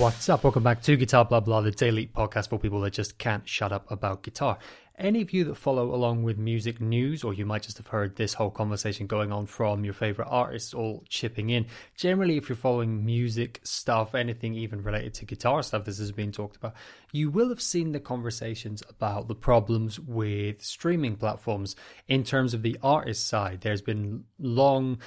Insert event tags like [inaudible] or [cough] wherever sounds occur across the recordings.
What's up? Welcome back to Guitar Blah Blah, the daily podcast for people that just can't shut up about guitar. Any of you that follow along with music news, or you might just have heard this whole conversation going on from your favorite artists all chipping in. Generally, if you're following music stuff, anything even related to guitar stuff, this has been talked about, you will have seen the conversations about the problems with streaming platforms in terms of the artist side. There's been long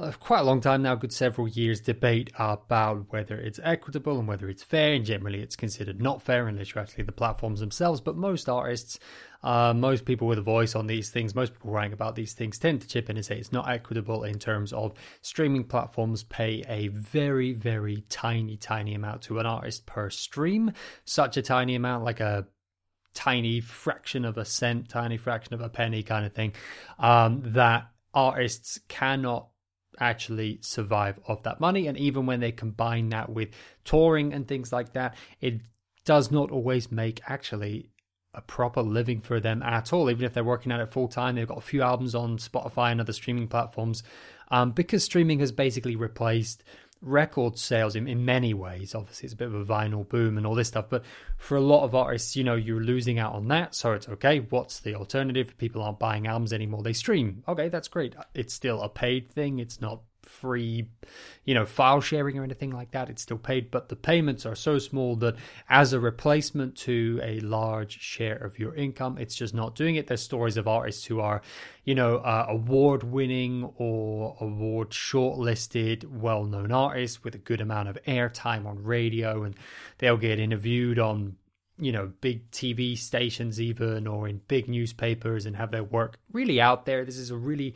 uh, quite a long time now, good several years, debate about whether it's equitable and whether it's fair. And generally, it's considered not fair unless you're actually the platforms themselves. But most artists, uh, most people with a voice on these things, most people writing about these things tend to chip in and say it's not equitable in terms of streaming platforms pay a very, very tiny, tiny amount to an artist per stream. Such a tiny amount, like a tiny fraction of a cent, tiny fraction of a penny kind of thing, um, that artists cannot actually survive off that money. And even when they combine that with touring and things like that, it does not always make actually a proper living for them at all. Even if they're working at it full time, they've got a few albums on Spotify and other streaming platforms. Um, because streaming has basically replaced record sales in, in many ways. Obviously, it's a bit of a vinyl boom and all this stuff, but for a lot of artists, you know, you're losing out on that. So it's okay. What's the alternative? People aren't buying albums anymore, they stream. Okay, that's great. It's still a paid thing, it's not free, you know, file sharing or anything like that. It's still paid, but the payments are so small that as a replacement to a large share of your income, it's just not doing it. There's stories of artists who are, you know, uh, award winning or award shortlisted, well known artists with a good amount of airtime on radio, and they'll get interviewed on you know big TV stations even or in big newspapers and have their work really out there. This is a really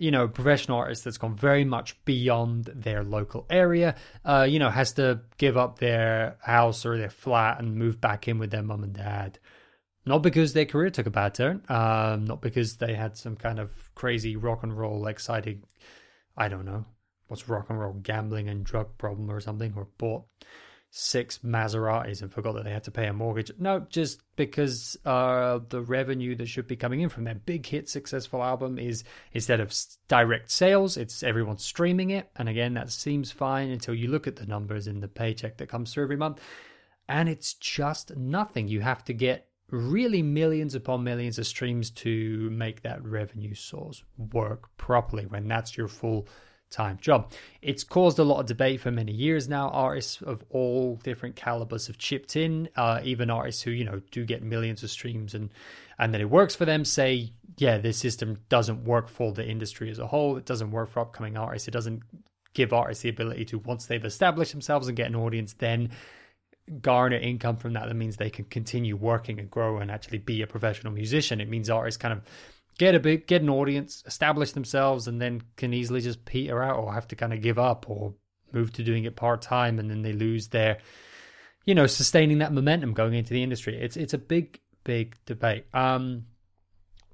you know, professional artist that's gone very much beyond their local area, uh, you know, has to give up their house or their flat and move back in with their mum and dad. Not because their career took a bad turn, um, not because they had some kind of crazy rock and roll, exciting, I don't know, what's rock and roll gambling and drug problem or something, or bought six Maseratis and forgot that they had to pay a mortgage. No, just because uh, the revenue that should be coming in from their big hit successful album is instead of direct sales, it's everyone streaming it. And again, that seems fine until you look at the numbers in the paycheck that comes through every month. And it's just nothing. You have to get really millions upon millions of streams to make that revenue source work properly when that's your full time job. It's caused a lot of debate for many years now. Artists of all different calibers have chipped in. Uh, even artists who you know do get millions of streams and and then it works for them say, yeah, this system doesn't work for the industry as a whole. It doesn't work for upcoming artists. It doesn't give artists the ability to once they've established themselves and get an audience, then garner income from that. That means they can continue working and grow and actually be a professional musician. It means artists kind of get a big get an audience, establish themselves, and then can easily just peter out or have to kind of give up or move to doing it part time, and then they lose their, you know, sustaining that momentum going into the industry. It's it's a big big debate. Um,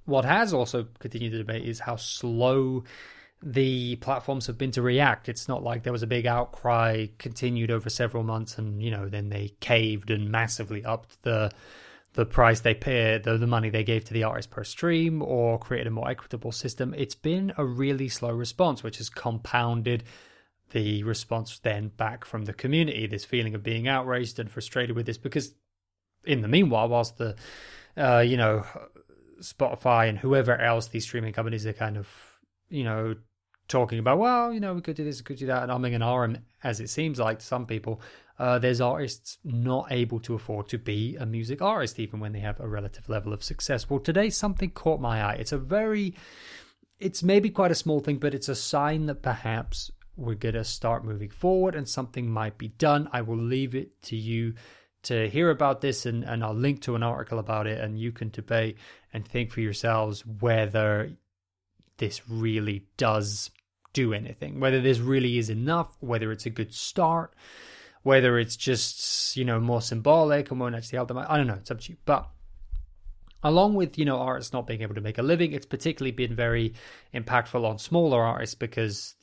what has also continued the debate is how slow the platforms have been to react. It's not like there was a big outcry continued over several months and you know then they caved and massively upped the the price they pay, the, the money they gave to the artist per stream, or created a more equitable system. It's been a really slow response, which has compounded the response then back from the community. This feeling of being outraged and frustrated with this, because in the meanwhile, whilst the uh, you know Spotify and whoever else these streaming companies are kind of you know talking about, well, you know, we could do this, we could do that, and umming and ahhing, as it seems like to some people, uh, there's artists not able to afford to be a music artist, even when they have a relative level of success. Well, today something caught my eye. It's a very, it's maybe quite a small thing, but it's a sign that perhaps we're going to start moving forward and something might be done. I will leave it to you to hear about this and, and I'll link to an article about it and you can debate and think for yourselves whether this really does do anything, whether this really is enough, whether it's a good start, whether it's just, you know, more symbolic or more actually help them. I don't know, it's up to you. But along with, you know, artists not being able to make a living, it's particularly been very impactful on smaller artists because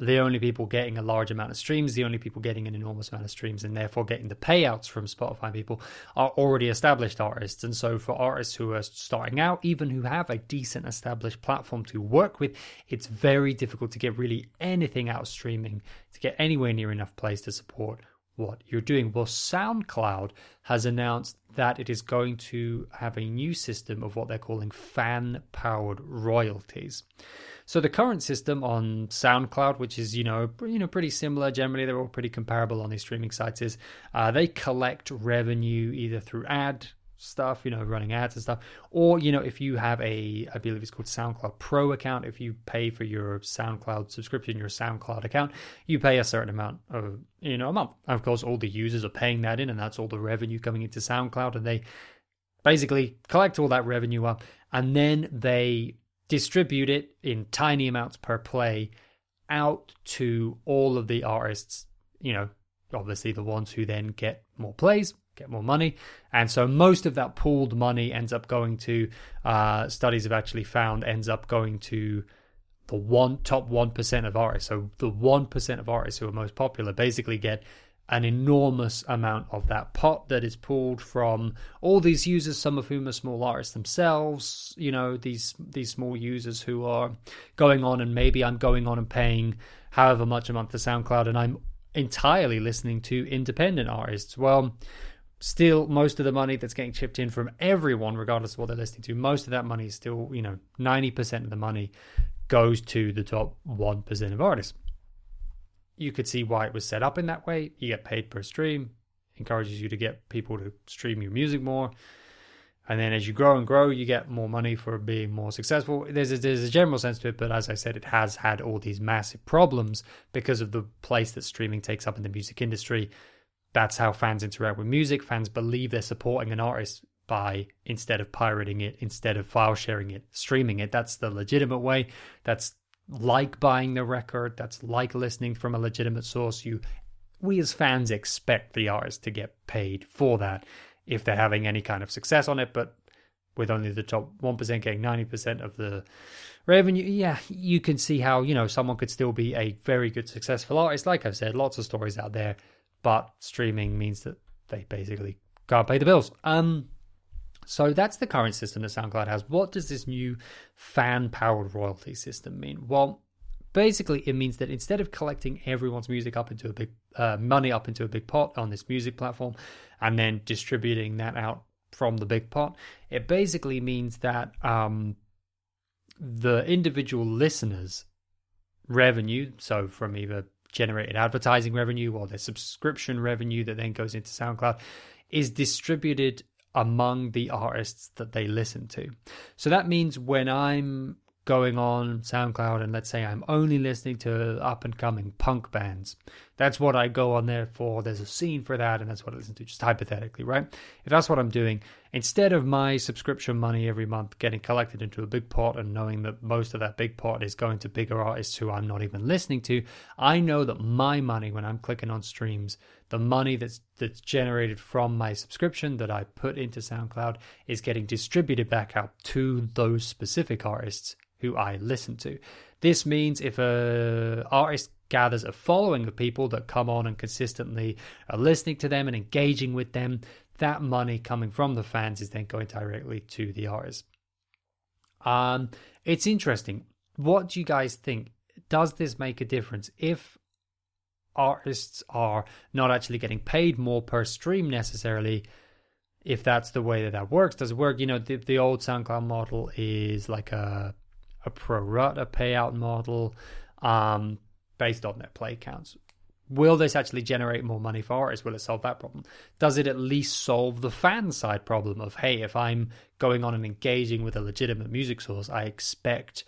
the only people getting a large amount of streams, the only people getting an enormous amount of streams, and therefore getting the payouts from Spotify people are already established artists. And so, for artists who are starting out, even who have a decent established platform to work with, it's very difficult to get really anything out of streaming to get anywhere near enough plays to support what you're doing. Well, SoundCloud has announced that it is going to have a new system of what they're calling fan powered royalties. So the current system on SoundCloud, which is you know you know pretty similar, generally they're all pretty comparable on these streaming sites, is uh, they collect revenue either through ad stuff, you know, running ads and stuff. Or, you know, if you have a, I believe it's called SoundCloud Pro account, if you pay for your SoundCloud subscription, your SoundCloud account, you pay a certain amount of, you know, a month. And of course, all the users are paying that in, and that's all the revenue coming into SoundCloud. And they basically collect all that revenue up, and then they distribute it in tiny amounts per play out to all of the artists, you know, obviously the ones who then get more plays get more money. And so most of that pooled money ends up going to, uh, studies have actually found, ends up going to the one top 1% of artists. So the 1% of artists who are most popular basically get an enormous amount of that pot that is pulled from all these users some of whom are small artists themselves you know these these small users who are going on and maybe i'm going on and paying however much a month to soundcloud and i'm entirely listening to independent artists well still most of the money that's getting chipped in from everyone regardless of what they're listening to most of that money is still you know 90% of the money goes to the top 1% of artists. You could see why it was set up in that way. You get paid per stream encourages you to get people to stream your music more. And then as you grow and grow you get more money for being more successful. There's a, there's a general sense to it but as i said it has had all these massive problems because of the place that streaming takes up in the music industry that's how fans interact with music. Fans believe they're supporting an artist by instead of pirating it, instead of file sharing it, streaming it. That's the legitimate way. That's like buying the record. That's like listening from a legitimate source. You, we as fans expect the artist to get paid for that if they're having any kind of success on it. But with only the top one percent getting ninety percent of the revenue, yeah, you can see how you know someone could still be a very good successful artist. Like I've said, lots of stories out there but streaming means that they basically can't pay the bills. Um, so that's the current system that SoundCloud has. What does this new fan powered royalty system mean? Well, basically, it means that instead of collecting everyone's music up into a big uh, money up into a big pot on this music platform and then distributing that out from the big pot, it basically means that um, the individual listeners' revenue, so from either generated advertising revenue or their subscription revenue that then goes into SoundCloud is distributed among the artists that they listen to. So that means when I'm going on SoundCloud and let's say I'm only listening to up and coming punk bands. That's what I go on there for. There's a scene for that, and that's what I listen to, just hypothetically, right? If that's what I'm doing, instead of my subscription money every month getting collected into a big pot and knowing that most of that big pot is going to bigger artists who I'm not even listening to, I know that my money when I'm clicking on streams, the money that's that's generated from my subscription that I put into SoundCloud is getting distributed back out to those specific artists who I listen to. This means if a artist gathers a following of people that come on and consistently are listening to them and engaging with them, that money coming from the fans is then going directly to the artist. Um, it's interesting. What do you guys think? Does this make a difference if artists are not actually getting paid more per stream necessarily? If that's the way that that works, does it work? You know, the, the old SoundCloud model is like a a pro rata payout model um, based on their play counts. Will this actually generate more money for artists? Will it solve that problem? Does it at least solve the fan side problem of, hey, if I'm going on and engaging with a legitimate music source, I expect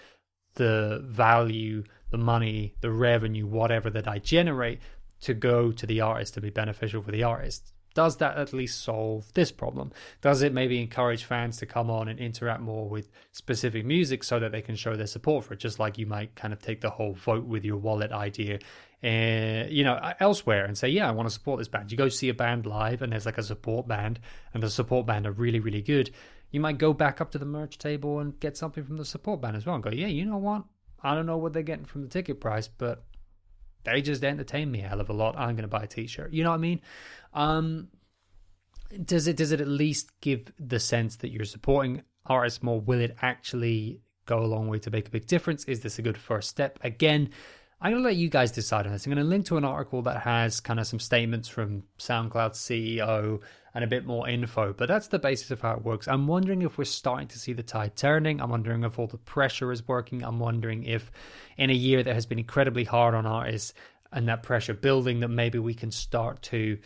the value, the money, the revenue, whatever that I generate to go to the artist to be beneficial for the artist? Does that at least solve this problem? Does it maybe encourage fans to come on and interact more with specific music so that they can show their support for it? Just like you might kind of take the whole vote with your wallet idea, uh, you know, elsewhere and say, yeah, I want to support this band. You go see a band live and there's like a support band, and the support band are really, really good. You might go back up to the merch table and get something from the support band as well and go, yeah, you know what? I don't know what they're getting from the ticket price, but they just entertain me a hell of a lot. I'm going to buy a t-shirt. You know what I mean? Um, does it does it at least give the sense that you're supporting artists more? Will it actually go a long way to make a big difference? Is this a good first step? Again, I'm going to let you guys decide on this. I'm going to link to an article that has kind of some statements from SoundCloud CEO and a bit more info, but that's the basis of how it works. I'm wondering if we're starting to see the tide turning. I'm wondering if all the pressure is working. I'm wondering if in a year that has been incredibly hard on artists and that pressure building, that maybe we can start to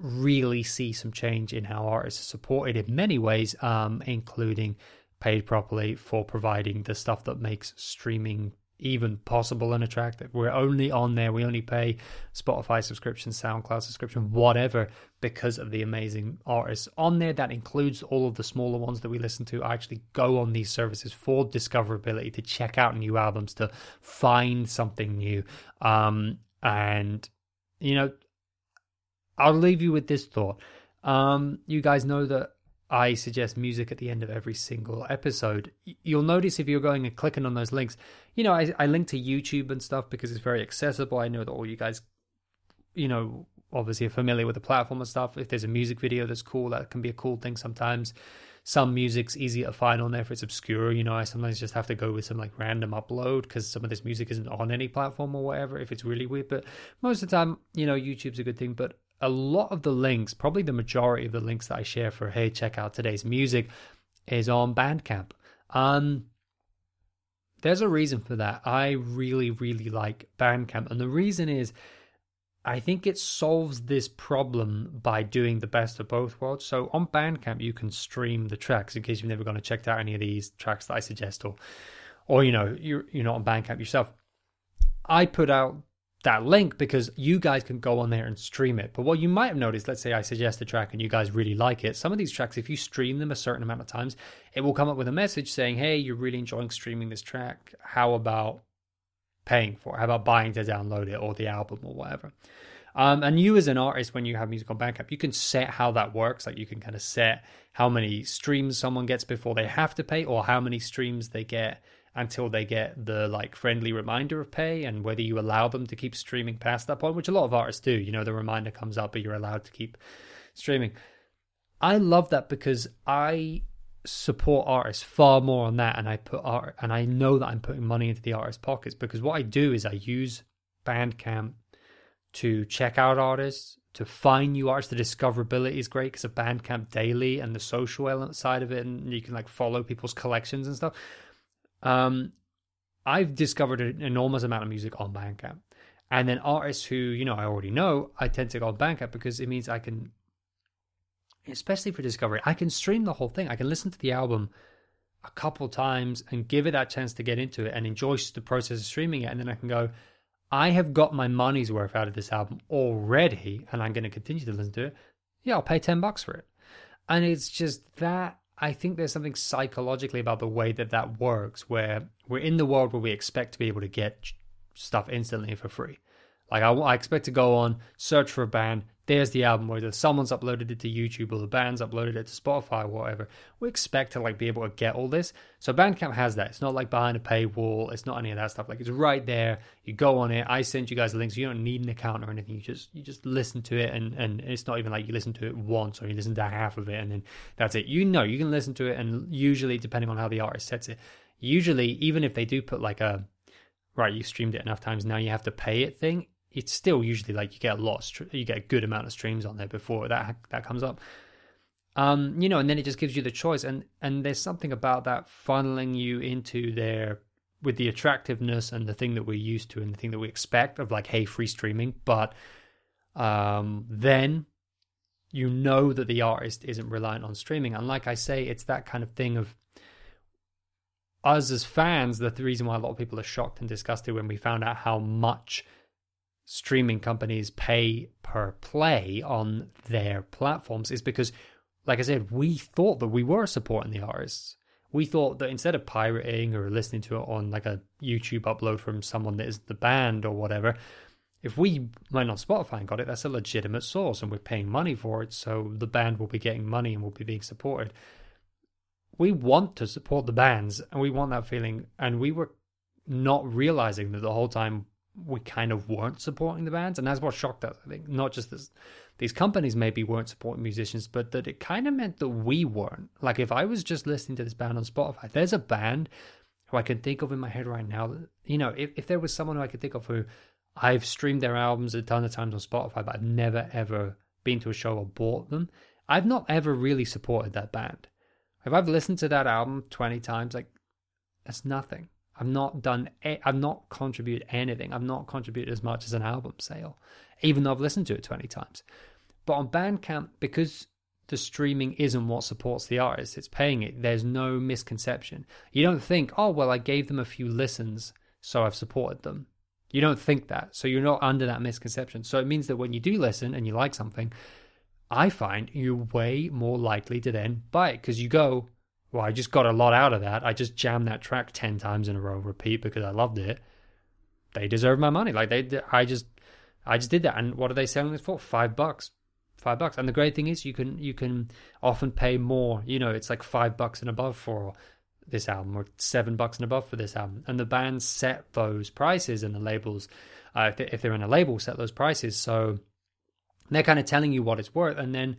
really see some change in how artists are supported in many ways, um, including paid properly for providing the stuff that makes streaming even possible and attractive. We're only on there. We only pay Spotify subscription, SoundCloud subscription, whatever, because of the amazing artists on there. That includes all of the smaller ones that we listen to. I actually go on these services for discoverability to check out new albums, to find something new. Um, and, you know, I'll leave you with this thought. Um, you guys know that I suggest music at the end of every single episode. You'll notice if you're going and clicking on those links, you know, I, I link to YouTube and stuff because it's very accessible. I know that all you guys, you know, obviously are familiar with the platform and stuff. If there's a music video that's cool, that can be a cool thing sometimes. Some music's easier to find on there if it's obscure. You know, I sometimes just have to go with some like random upload because some of this music isn't on any platform or whatever if it's really weird. But most of the time, you know, YouTube's a good thing. But a lot of the links, probably the majority of the links that I share for hey, check out today's music, is on Bandcamp. Um, there's a reason for that. I really, really like Bandcamp, and the reason is. I think it solves this problem by doing the best of both worlds. So on Bandcamp, you can stream the tracks in case you've never gone to check out any of these tracks that I suggest, or, or you know, you're you're not on Bandcamp yourself. I put out that link because you guys can go on there and stream it. But what you might have noticed, let's say I suggest a track and you guys really like it, some of these tracks, if you stream them a certain amount of times, it will come up with a message saying, hey, you're really enjoying streaming this track. How about paying for it? How about buying to download it or the album or whatever? Um, and you as an artist, when you have music on Bandcamp, you can set how that works. Like you can kind of set how many streams someone gets before they have to pay or how many streams they get until they get the like friendly reminder of pay and whether you allow them to keep streaming past that point, which a lot of artists do. You know, the reminder comes up, but you're allowed to keep streaming. I love that because I support artists far more on that and I put art and I know that I'm putting money into the artist's pockets because what I do is I use Bandcamp to check out artists, to find new artists. The discoverability is great because of Bandcamp Daily and the social element side of it, and you can like follow people's collections and stuff. Um, I've discovered an enormous amount of music on Bandcamp. And then artists who, you know, I already know, I tend to go on Bandcamp because it means I can, especially for discovery, I can stream the whole thing. I can listen to the album a couple times and give it that chance to get into it and enjoy the process of streaming it. And then I can go, I have got my money's worth out of this album already and I'm going to continue to listen to it. Yeah, I'll pay 10 bucks for it. And it's just that I think there's something psychologically about the way that that works, where we're in the world where we expect to be able to get stuff instantly for free. Like I, I expect to go on, search for a band, there's the album, whether someone's uploaded it to YouTube or the band's uploaded it to Spotify or whatever. We expect to like be able to get all this. So Bandcamp has that. It's not like behind a paywall. It's not any of that stuff. Like it's right there. You go on it. I send you guys the links. You don't need an account or anything. You just you just listen to it and and it's not even like you listen to it once or you listen to half of it and then that's it. You know you can listen to it and usually depending on how the artist sets it, usually even if they do put like a right you streamed it enough times now you have to pay it thing it's still usually like you get a lot, you get a good amount of streams on there before that that comes up. Um, you know, and then it just gives you the choice, and and there's something about that funneling you into there with the attractiveness and the thing that we're used to and the thing that we expect of like, hey, free streaming, but um, then you know that the artist isn't reliant on streaming, and like I say, it's that kind of thing of us as fans. The reason why a lot of people are shocked and disgusted when we found out how much streaming companies pay per play on their platforms is because, like I said, we thought that we were supporting the artists. We thought that instead of pirating or listening to it on like a YouTube upload from someone that is the band or whatever, if we went on Spotify and got it, that's a legitimate source and we're paying money for it, so the band will be getting money and will be being supported. We want to support the bands and we want that feeling, and we were not realizing that the whole time we kind of weren't supporting the bands, and that's what shocked us. I think not just this, these companies maybe weren't supporting musicians, but that it kind of meant that we weren't. Like if I was just listening to this band on Spotify, there's a band who I can think of in my head right now. You know, if, if there was someone who I could think of who I've streamed their albums a ton of times on Spotify, but I've never ever been to a show or bought them, I've not ever really supported that band. If I've listened to that album 20 times, like, that's nothing. I've not done, I've not contributed anything. I've not contributed as much as an album sale, even though I've listened to it 20 times. But on Bandcamp, because the streaming isn't what supports the artist, it's paying it, there's no misconception. You don't think, oh, well, I gave them a few listens, so I've supported them. You don't think that. So you're not under that misconception. So it means that when you do listen and you like something, I find you're way more likely to then buy it because you go, well, I just got a lot out of that. I just jammed that track 10 times in a row, repeat because I loved it. They deserve my money. Like they, I just, I just did that. And what are they selling this for? Five bucks, five bucks. And the great thing is you can, you can often pay more. You know, it's like five bucks and above for this album or seven bucks and above for this album. And the band set those prices and the labels, uh, if they're in a label, set those prices. So they're kind of telling you what it's worth. And then,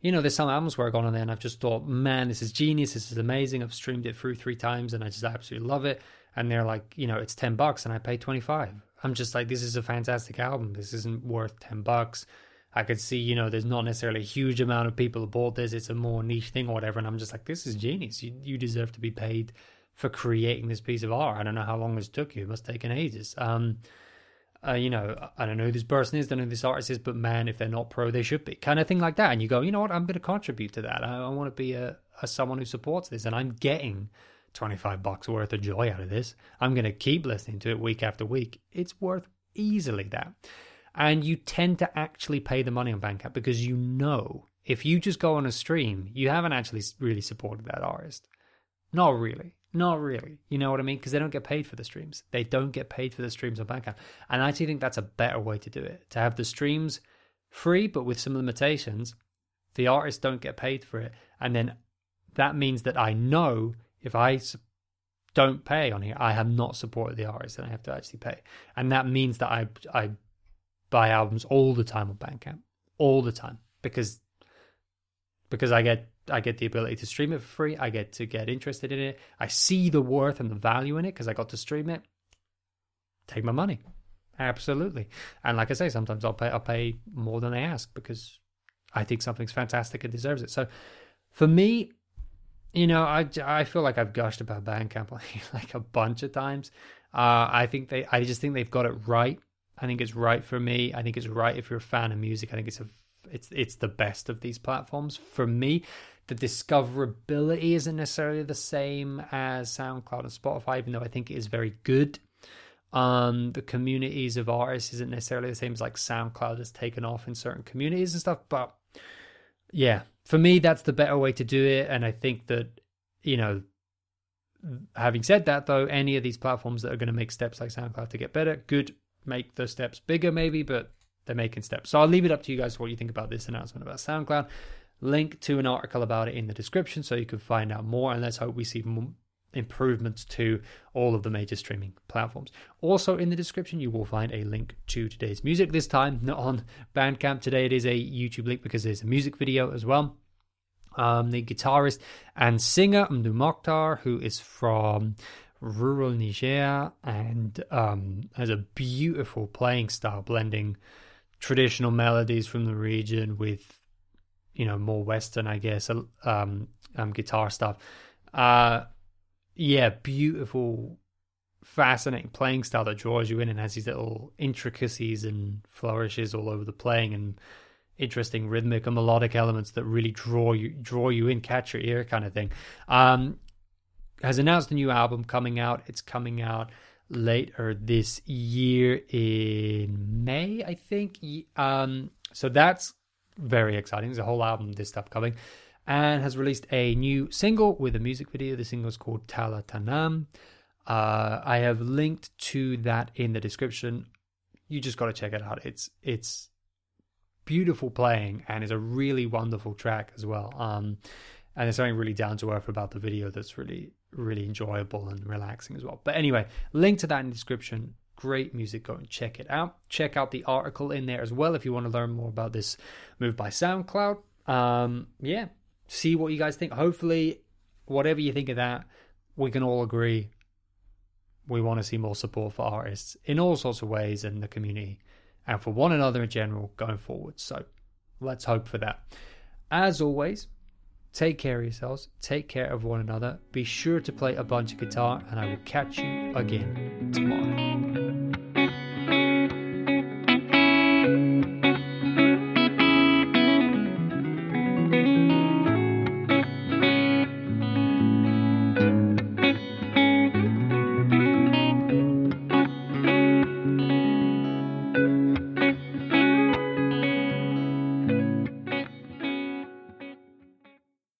you know, there's some albums where I've gone on there and I've just thought, man, this is genius. This is amazing. I've streamed it through three times and I just absolutely love it. And they're like, you know, it's 10 bucks and I pay 25. I'm just like, this is a fantastic album. This isn't worth 10 bucks. I could see, you know, there's not necessarily a huge amount of people who bought this. It's a more niche thing or whatever. And I'm just like, this is genius. You, you deserve to be paid for creating this piece of art. I don't know how long this took you. It must have taken ages. Um, uh, you know, I don't know who this person is, don't know who this artist is, but man, if they're not pro, they should be, kind of thing like that. And you go, you know what, I'm going to contribute to that. I, I want to be a, a someone who supports this, and I'm getting 25 bucks worth of joy out of this. I'm going to keep listening to it week after week. It's worth easily that. And you tend to actually pay the money on Bandcamp because you know if you just go on a stream, you haven't actually really supported that artist. Not really. Not really. You know what I mean? Because they don't get paid for the streams. They don't get paid for the streams on Bandcamp. And I actually think that's a better way to do it. To have the streams free, but with some limitations. The artists don't get paid for it. And then that means that I know if I don't pay on here, I have not supported the artist and I have to actually pay. And that means that I, I buy albums all the time on Bandcamp. All the time. Because because I get I get the ability to stream it for free. I get to get interested in it. I see the worth and the value in it because I got to stream it. Take my money, absolutely. And like I say, sometimes I'll pay I'll pay more than they ask because I think something's fantastic and deserves it. So for me, you know, I, I feel like I've gushed about Bandcamp [laughs] like a bunch of times. Uh, I think they I just think they've got it right. I think it's right for me. I think it's right if you're a fan of music. I think it's a it's it's the best of these platforms for me. The discoverability isn't necessarily the same as SoundCloud and Spotify, even though I think it is very good. Um, the communities of artists isn't necessarily the same as like SoundCloud has taken off in certain communities and stuff. But yeah, for me, that's the better way to do it. And I think that, you know, having said that, though, any of these platforms that are going to make steps like SoundCloud to get better, good, make those steps bigger maybe, but they're making steps. So I'll leave it up to you guys what you think about this announcement about SoundCloud link to an article about it in the description so you can find out more. And let's hope we see improvements to all of the major streaming platforms. Also, in the description, you will find a link to today's music. This time, not on Bandcamp. Today, it is a YouTube link because there's a music video as well. Um, the guitarist and singer Mdou Moctar, who is from rural Niger and um, has a beautiful playing style, blending traditional melodies from the region with you know more Western, I guess, um, um guitar stuff. Uh, yeah, beautiful, fascinating playing style that draws you in and has these little intricacies and flourishes all over the playing and interesting rhythmic and melodic elements that really draw you draw you in, catch your ear, kind of thing. Um, has announced a new album coming out. It's coming out later this year in May, I think. Um, so that's very exciting. There's a whole album, this stuff coming, and has released a new single with a music video. The single is called Tala Tannam. Uh, I have linked to that in the description. You just got to check it out. It's it's beautiful playing and it's a really wonderful track as well. Um, and there's something really down to earth about the video that's really really enjoyable and relaxing as well. But anyway, link to that in the description. Great music. Go and check it out. Check out the article in there as well if you want to learn more about this move by SoundCloud. Um, yeah, see what you guys think. Hopefully, whatever you think of that, we can all agree we want to see more support for artists in all sorts of ways in the community and for one another in general going forward. So let's hope for that. As always, take care of yourselves, take care of one another. Be sure to play a bunch of guitar, and I will catch you again tomorrow.